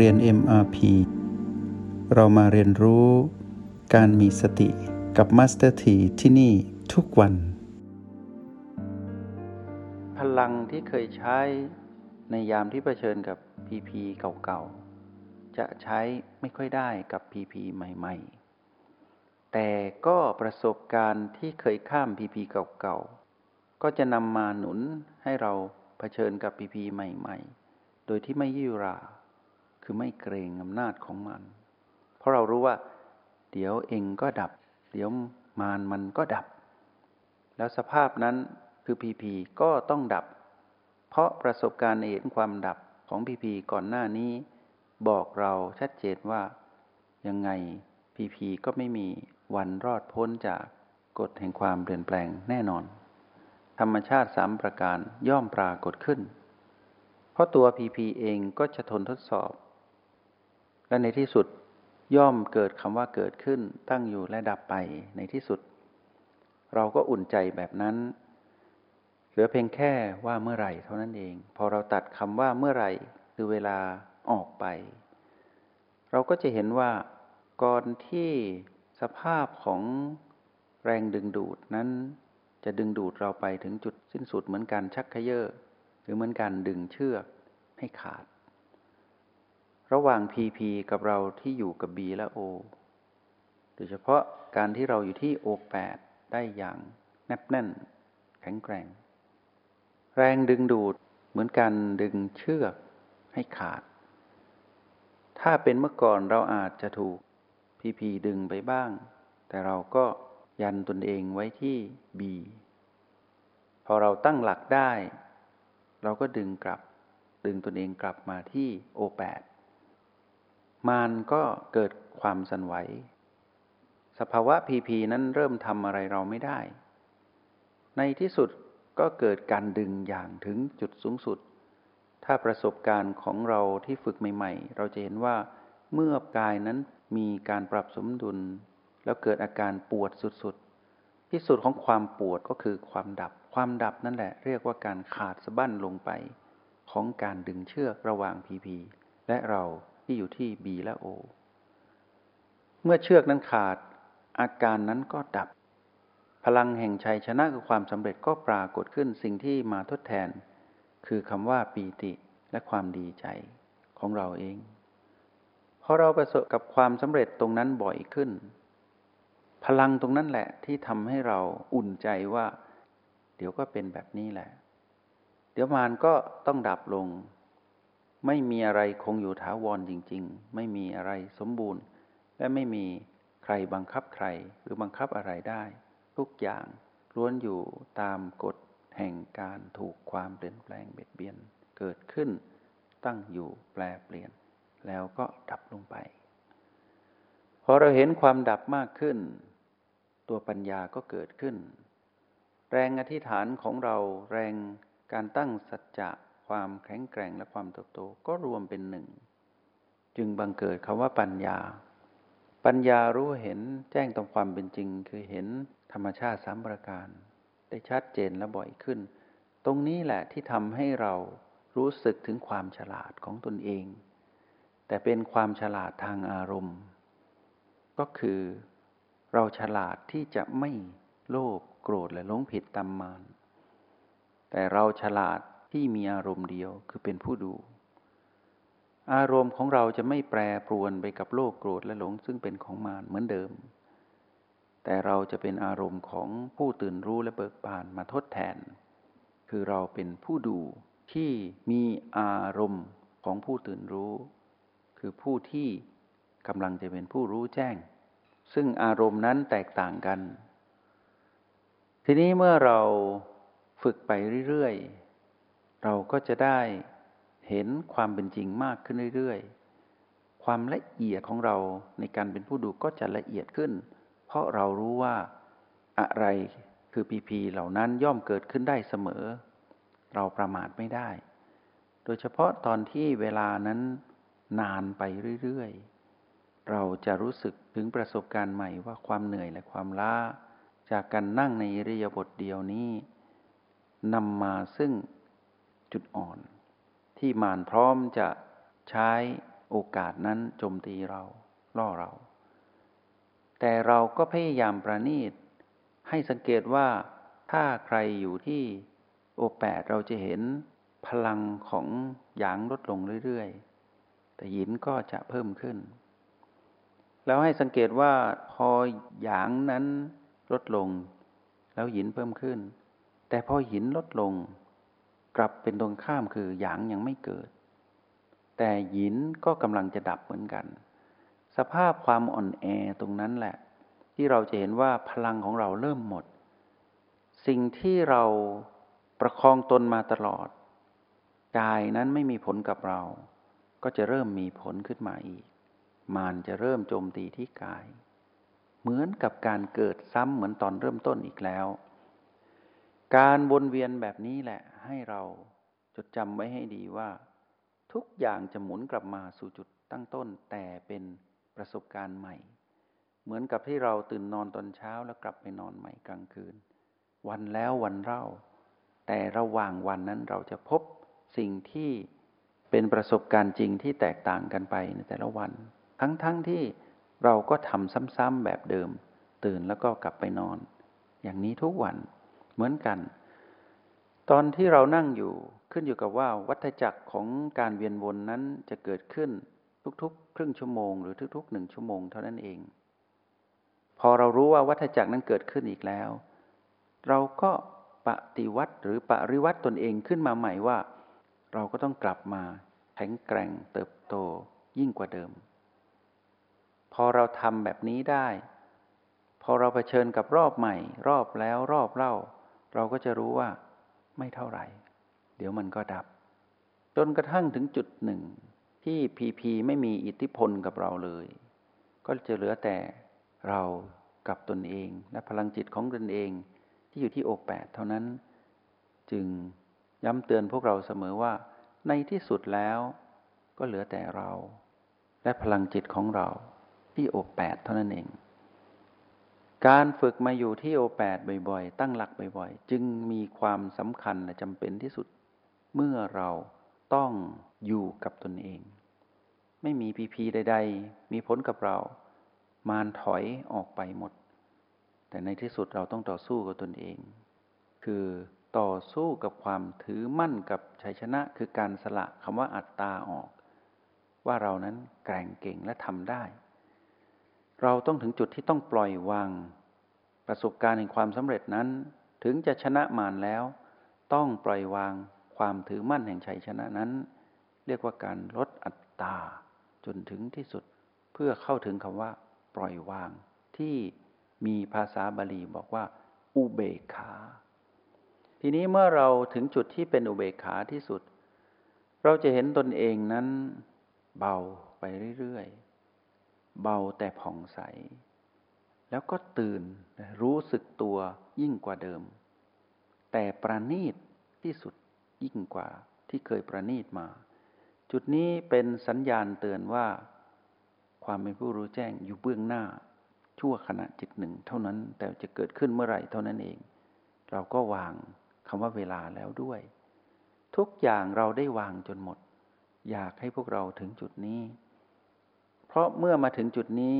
เรียน MRP เรามาเรียนรู้การมีสติกับ Master T ที่ที่นี่ทุกวัน พลังที่เคยใช้ในยามที่เผชิญกับ PP เก่าๆ จะใช้ไม่ค่อยได้กับ PP ใหม่ ๆ แต่ก็ประสบการณ์ที่เคยข้าม PP เก่าๆ ก็จะนำมาหนุนให้เราเผชิญกับ PP ใหม่ ๆ โดยที่ไม่ยิ่วรา คือไม่เกรงอำนาจของมัน เพราะเรารู้ว่า เดี๋ยวเองก็ดับ เดี๋ยวมารมันก็ดับ แล้วสภาพนั้นคือพีพีก็ต้องดับ เพราะประสบการณ์เห็นความดับของพีพีก่อนหน้านี้ บอกเราชัดเจนว่า ยังไงพีพีก็ไม่มีวันรอดพ้นจากกฎแห่งความเปลี่ยนแปลงแน่นอน ธรรมชาติสามประการย่อมปรากฏขึ้น เพราะตัวพีพีเองก็จะทนทดสอบ และในที่สุดย่อมเกิดคำว่าเกิดขึ้นตั้งอยู่และดับไปในที่สุด เราก็อุ่นใจแบบนั้น เหลือเพียงแค่ว่าเมื่อไหร่เท่านั้นเอง พอเราตัดคำว่าเมื่อไหร่คือเวลาออกไป เราก็จะเห็นว่าก่อนที่สภาพของแรงดึงดูดนั้น จะดึงดูดเราไปถึงจุดสิ้นสุดเหมือนการชักขยเยอหรือเหมือนการดึงเชือกให้ขาด ระหว่าง PP กับเราที่อยู่กับ B และ O โดยเฉพาะการที่เราอยู่ที่ O8 ได้อย่างแนบแน่น แข็งแกร่ง แรงดึงดูดเหมือนการดึงเชือกให้ขาด ถ้าเป็นเมื่อก่อนเราอาจจะถูก PP ดึงไปบ้าง แต่เราก็ยันตนเองไว้ที่ B พอเราตั้งหลักได้ เราก็ดึงกลับ ดึงตนเองกลับมาที่ O8 มารก็เกิดความสั่นไหว สภาวะพีพีนั้นเริ่มทำอะไรเราไม่ได้ ในที่สุดก็เกิดการดึงอย่างถึงจุดสูงสุด ถ้าประสบการณ์ของเราที่ฝึกใหม่ ๆ เราจะเห็นว่าเมื่อกายนั้นมีการปรับสมดุล แล้วเกิดอาการปวดสุดๆ ที่สุดของความปวดก็คือความดับ ความดับนั่นแหละเรียกว่าการขาดสะบั้นลงไป ของการดึงเชือกระหว่างพีพีและเรา ที่อยู่ที่ B และ O เมื่อเชือกนั้นขาด อาการนั้นก็ดับ พลังแห่งชัยชนะคือความสำเร็จก็ปรากฏขึ้นสิ่งที่มาทดแทน คือคำว่าปีติและความดีใจของเราเองพอเราประสบกับความสำเร็จตรงนั้นบ่อยขึ้น พลังตรงนั้นแหละที่ทำให้เราอุ่นใจว่า เดี๋ยวก็เป็นแบบนี้แหละ เดี๋ยวมานก็ต้องดับลง ไม่มีอะไรคงอยู่ถาวรจริง ๆ ไม่มีอะไรสมบูรณ์ และไม่มีใครบังคับใครหรือบังคับอะไรได้ ทุกอย่างล้วนอยู่ตามกฎแห่งการถูกความเปลี่ยนแปลงเบียดเบียนเกิดขึ้น ตั้งอยู่แปลเปลี่ยน แล้วก็ดับลงไป พอเราเห็นความดับมากขึ้น ตัวปัญญาก็เกิดขึ้น แรงอธิษฐานของเราแรงการตั้งสัจจะ ความแข็งแกร่งและความเติบโตก็รวมเป็นหนึ่ง จึงบังเกิดคำว่าปัญญา ปัญญารู้เห็นแจ้งตรงความเป็นจริง คือเห็นธรรมชาติสามประการ ได้ชัดเจนและบ่อยขึ้น ตรงนี้แหละที่ทำให้เรารู้สึกถึงความฉลาดของตนเอง แต่เป็นความฉลาดทางอารมณ์ ก็คือเราฉลาดที่จะไม่โลภโกรธและหลงผิดตามมานแต่เราฉลาด ที่มีอารมณ์เดียวคือเป็นผู้ดู อารมณ์ของเราจะไม่แปรปรวนไปกับโลภโกรธและหลงซึ่งเป็นของมารเหมือนเดิม แต่เราจะเป็นอารมณ์ของผู้ตื่นรู้และเบิกบานมาทดแทน คือเราเป็นผู้ดูที่มีอารมณ์ของผู้ตื่นรู้ คือผู้ที่กำลังจะเป็นผู้รู้แจ้ง ซึ่งอารมณ์นั้นแตกต่างกัน ทีนี้เมื่อเราฝึกไปเรื่อย เราก็จะได้เห็นความเป็นจริงมากขึ้นเรื่อยๆ ความละเอียดของเราในการเป็นผู้ดูก็จะละเอียดขึ้น เพราะเรารู้ว่าอะไรคือพีพีเหล่านั้นย่อมเกิดขึ้นได้เสมอ เราประมาทไม่ได้ โดยเฉพาะตอนที่เวลานั้นนานไปเรื่อยๆ เราจะรู้สึกถึงประสบการณ์ใหม่ว่าความเหนื่อยและความล้า จากการนั่งในอริยาบถเดียวนี้นำมาซึ่ง จุดอ่อน ที่มารพร้อมจะใช้โอกาสนั้นโจมตีเราล่อเรา แต่เราก็พยายามประณีต ให้สังเกตว่าถ้าใครอยู่ที่โอแปดเราจะเห็นพลังของหยางลดลงเรื่อยๆ แต่หยินก็จะเพิ่มขึ้น แล้วให้สังเกตว่าพอหยางนั้นลดลง แล้วหยินเพิ่มขึ้น แต่พอหินลดลง กลับเป็นตรงข้ามคือหยางยังไม่เกิด แต่หยินก็กำลังจะดับเหมือนกัน สภาพความอ่อนแอตรงนั้นแหละ ที่เราจะเห็นว่าพลังของเราเริ่มหมด สิ่งที่เราประคองตนมาตลอดกายนั้นไม่มีผลกับเรา ก็จะเริ่มมีผลขึ้นมาอีก มานจะเริ่มโจมตีที่กาย เหมือนกับการเกิดซ้ำเหมือนตอนเริ่มต้นอีกแล้ว การวนเวียนแบบนี้แหละ ให้เราจดจำไว้ให้ดีว่า ทุกอย่างจะหมุนกลับมาสู่จุดตั้งต้น แต่เป็นประสบการณ์ใหม่ เหมือนกับที่เราตื่นนอนตอนเช้าแล้วกลับไปนอนใหม่กลางคืน วันแล้ววันเล่า แต่ระหว่างวันนั้นเราจะพบสิ่งที่เป็นประสบการณ์จริงที่แตกต่างกันไปในแต่ละวัน ทั้งๆทที่เราก็ทำซ้ำๆแบบเดิม ตื่นแล้วก็กลับไปนอน อย่างนี้ทุกวัน เหมือนกัน ตอนที่เรานั่งอยู่ขึ้นอยู่กับว่าวัฏจักรของการเวียนวนนั้นจะเกิดขึ้นทุกๆ ครึ่งชั่วโมง หรือทุกๆหนึ่งชั่วโมงเท่านั้นเอง พอเรารู้ว่าวัฏจักรนั้นเกิดขึ้นอีกแล้ว เราก็ปฏิวัติหรือปริวัติตนเองขึ้นมาใหม่ว่า เราก็ต้องกลับมาแข็งแกร่งเติบโตยิ่งกว่าเดิม พอเราทำแบบนี้ได้ พอเราเผชิญกับรอบใหม่ รอบแล้วรอบเล่า เราก็จะรู้ว่าไม่เท่าไหร่ เดี๋ยวมันก็ดับ จนกระทั่งถึงจุดหนึ่ง ที่พีพีไม่มีอิทธิพลกับเราเลย ก็จะเหลือแต่เรากับตนเอง และพลังจิตของตนเองที่อยู่ที่โอแปดเท่านั้น จึงย้ำเตือนพวกเราเสมอว่า ในที่สุดแล้วก็เหลือแต่เรา และพลังจิตของเราที่โอแปดเท่านั้นเอง การฝึกมาอยู่ที่โอแปดบ่อยๆ ตั้งหลักบ่อยๆ จึงมีความสำคัญและจำเป็นที่สุด เมื่อเราต้องอยู่กับตนเอง ไม่มีพีพีใด ๆ มีผลกับเรา มารถอยออกไปหมด แต่ในที่สุดเราต้องต่อสู้กับตนเอง คือต่อสู้กับความถือมั่นกับชัยชนะคือการสละคำว่าอัตตาออก ว่าเรานั้นแกร่งเก่งและทำได้ เราต้องถึงจุดที่ต้องปล่อยวาง ประสบการณ์แห่งความสำเร็จนั้น ถึงจะชนะมารแล้ว ต้องปล่อยวางความถือมั่นแห่งชัยชนะนั้น เรียกว่าการลดอัตตาจนถึงที่สุดเพื่อเข้าถึงคำว่า ปล่อยวาง ที่มีภาษาบาลีบอกว่า อุเบกขา ทีนี้เมื่อเราถึงจุดที่เป็นอุเบกขาที่สุด เราจะเห็นตนเองนั้น เบาไปเรื่อยๆ เบาแต่ผ่องใส แล้วก็ตื่นรู้สึกตัวยิ่งกว่าเดิม แต่ประณีตที่สุดยิ่งกว่าที่เคยประณีตมา จุดนี้เป็นสัญญาณเตือนว่า ความเป็นผู้รู้แจ้งอยู่เบื้องหน้า ชั่วขณะจิตหนึ่งเท่านั้นแต่จะเกิดขึ้นเมื่อไหร่เท่านั้นเอง เราก็วางคำว่าเวลาแล้วด้วย ทุกอย่างเราได้วางจนหมด อยากให้พวกเราถึงจุดนี้ เพราะเมื่อมาถึงจุดนี้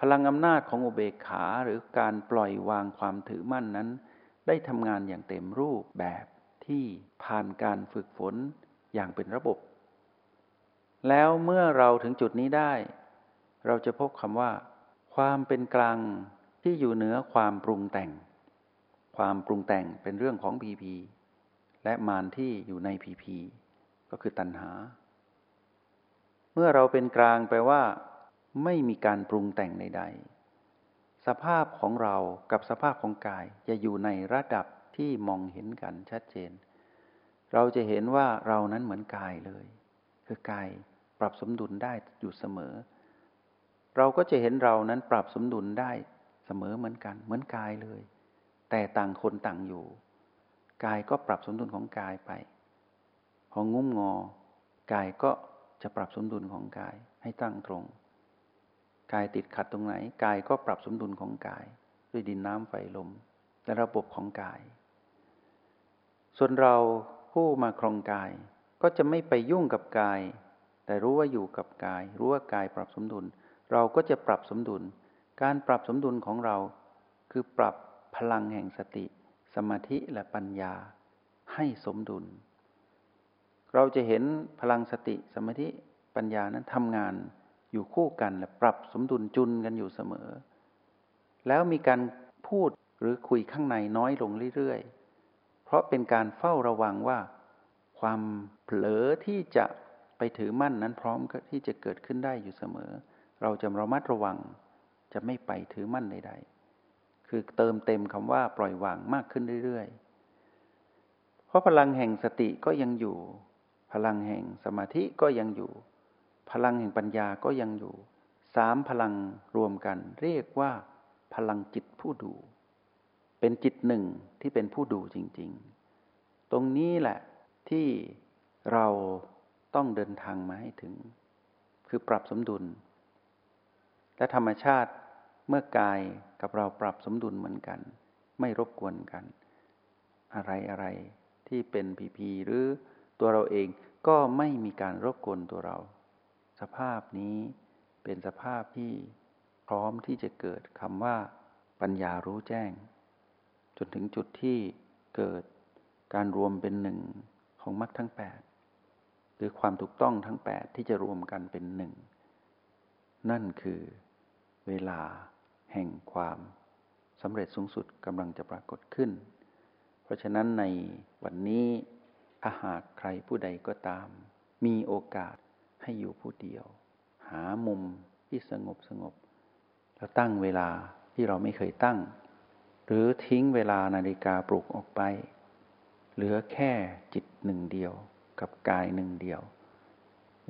พลังอำนาจของอุเบกขาหรือการปล่อยวางความถือมั่นนั้น ได้ทำงานอย่างเต็มรูปแบบที่ผ่านการฝึกฝนอย่างเป็นระบบ แล้วเมื่อเราถึงจุดนี้ได้ เราจะพบคำว่า ความเป็นกลางที่อยู่เหนือความปรุงแต่ง ความปรุงแต่งเป็นเรื่องของพีพีและมารที่อยู่ในพีพีก็คือตัณหา เมื่อเราเป็นกลางแปลว่า ไม่มีการปรุงแต่งใดๆ สภาพของเรากับสภาพของกายจะอยู่ในระดับที่มองเห็นกันชัดเจน เราจะเห็นว่าเรานั้นเหมือนกายเลย คือกายปรับสมดุลได้อยู่เสมอ เราก็จะเห็นเรานั้นปรับสมดุลได้เสมอเหมือนกัน เหมือนกายเลย แต่ต่างคนต่างอยู่ กายก็ปรับสมดุลของกายไป พองุ้มงอ กายก็ จะปรับสมดุลของกายให้ตั้งตรง กายติดขัดตรงไหน กายก็ปรับสมดุลของกาย ด้วยดินน้ำไฟลม และระบบของกาย ส่วนเราผู้มาครองกายก็จะไม่ไปยุ่งกับกาย แต่รู้ว่าอยู่กับกาย รู้ว่ากายปรับสมดุล เราก็จะปรับสมดุล การปรับสมดุลของเรา คือปรับพลังแห่งสติ สมาธิและปัญญาให้สมดุล เราจะเห็นพลังสติสมาธิปัญญานั้นทำงานอยู่คู่กันและปรับสมดุลจุนกันอยู่เสมอ แล้วมีการพูดหรือคุยข้างในน้อยลงเรื่อยๆ เพราะเป็นการเฝ้าระวังว่า ความเผลอที่จะไปถือมั่นนั้นพร้อมที่จะเกิดขึ้นได้อยู่เสมอ เราจะระมัดระวังจะไม่ไปถือมั่นใดๆ คือเติมเต็มคำว่าปล่อยวางมากขึ้นเรื่อยๆ เพราะพลังแห่งสติก็ยังอยู่ พลังแห่งสมาธิก็ยังอยู่ พลังแห่งปัญญาก็ยังอยู่สามพลังรวมกัน เรียกว่า พลังจิตผู้ดู เป็นจิตหนึ่งที่เป็นผู้ดูจริง ๆ ตรงนี้แหละที่เราต้องเดินทางมาให้ถึง คือปรับสมดุล และธรรมชาติเมื่อกายกับเราปรับสมดุลเหมือนกัน ไม่รบกวนกัน อะไรอะไรที่เป็นผีผีหรือ ตัวเราเองก็ไม่มีการรบกวนตัวเรา สภาพนี้เป็นสภาพที่พร้อมที่จะเกิดคำว่าปัญญารู้แจ้ง จนถึงจุดที่เกิดการรวมเป็นหนึ่งของมรรคทั้งแปดหรือความถูกต้องทั้งแปดที่จะรวมกันเป็นหนึ่ง นั่นคือเวลาแห่งความสำเร็จสูงสุดกำลังจะปรากฏขึ้น เพราะฉะนั้นในวันนี้ อาหากใครผู้ใดก็ตาม มีโอกาสให้อยู่ผู้เดียว หามุมที่สงบสงบแล้วตั้งเวลาที่เราไม่เคยตั้ง หรือทิ้งเวลานาฬิกาปลุกออกไป เหลือแค่จิตหนึ่งเดียวกับกายหนึ่งเดียว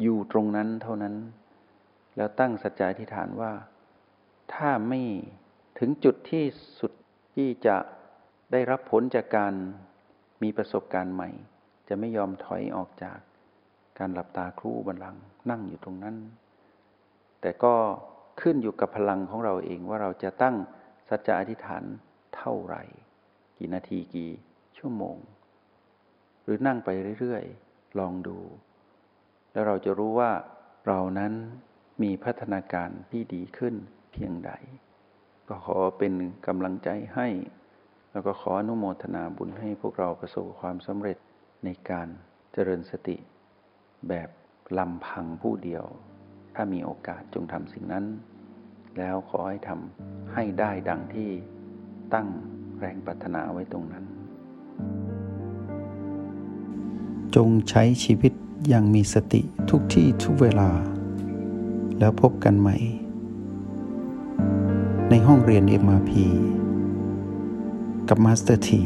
อยู่ตรงนั้นเท่านั้น แล้วตั้งสัจจะอธิษฐานว่า ถ้าไม่ถึงจุดที่สุดที่จะได้รับผลจากการมีประสบการณ์ใหม่ จะไม่ยอมถอยออกจากการหลับตาครู่บันลังนั่งอยู่ตรงนั้น แต่ก็ขึ้นอยู่กับพลังของเราเองว่าเราจะตั้งสัจจะอธิษฐานเท่าไหร่ กี่นาทีกี่ชั่วโมง หรือนั่งไปเรื่อยๆ ลองดู แล้วเราจะรู้ว่าเรานั้นมีพัฒนาการที่ดีขึ้นเพียงใด ก็ขอเป็นกำลังใจให้ แล้วก็ขออนุโมทนาบุญให้พวกเราประสบความสำเร็จ ในการเจริญสติแบบลำพังผู้เดียว ถ้ามีโอกาสจงทำสิ่งนั้น แล้วขอให้ทำให้ได้ดังที่ตั้งแรงปรารถนาไว้ตรงนั้น จงใช้ชีวิตอย่างมีสติทุกที่ทุกเวลา แล้วพบกันใหม่ ในห้องเรียน MRP กับมาสเตอร์ที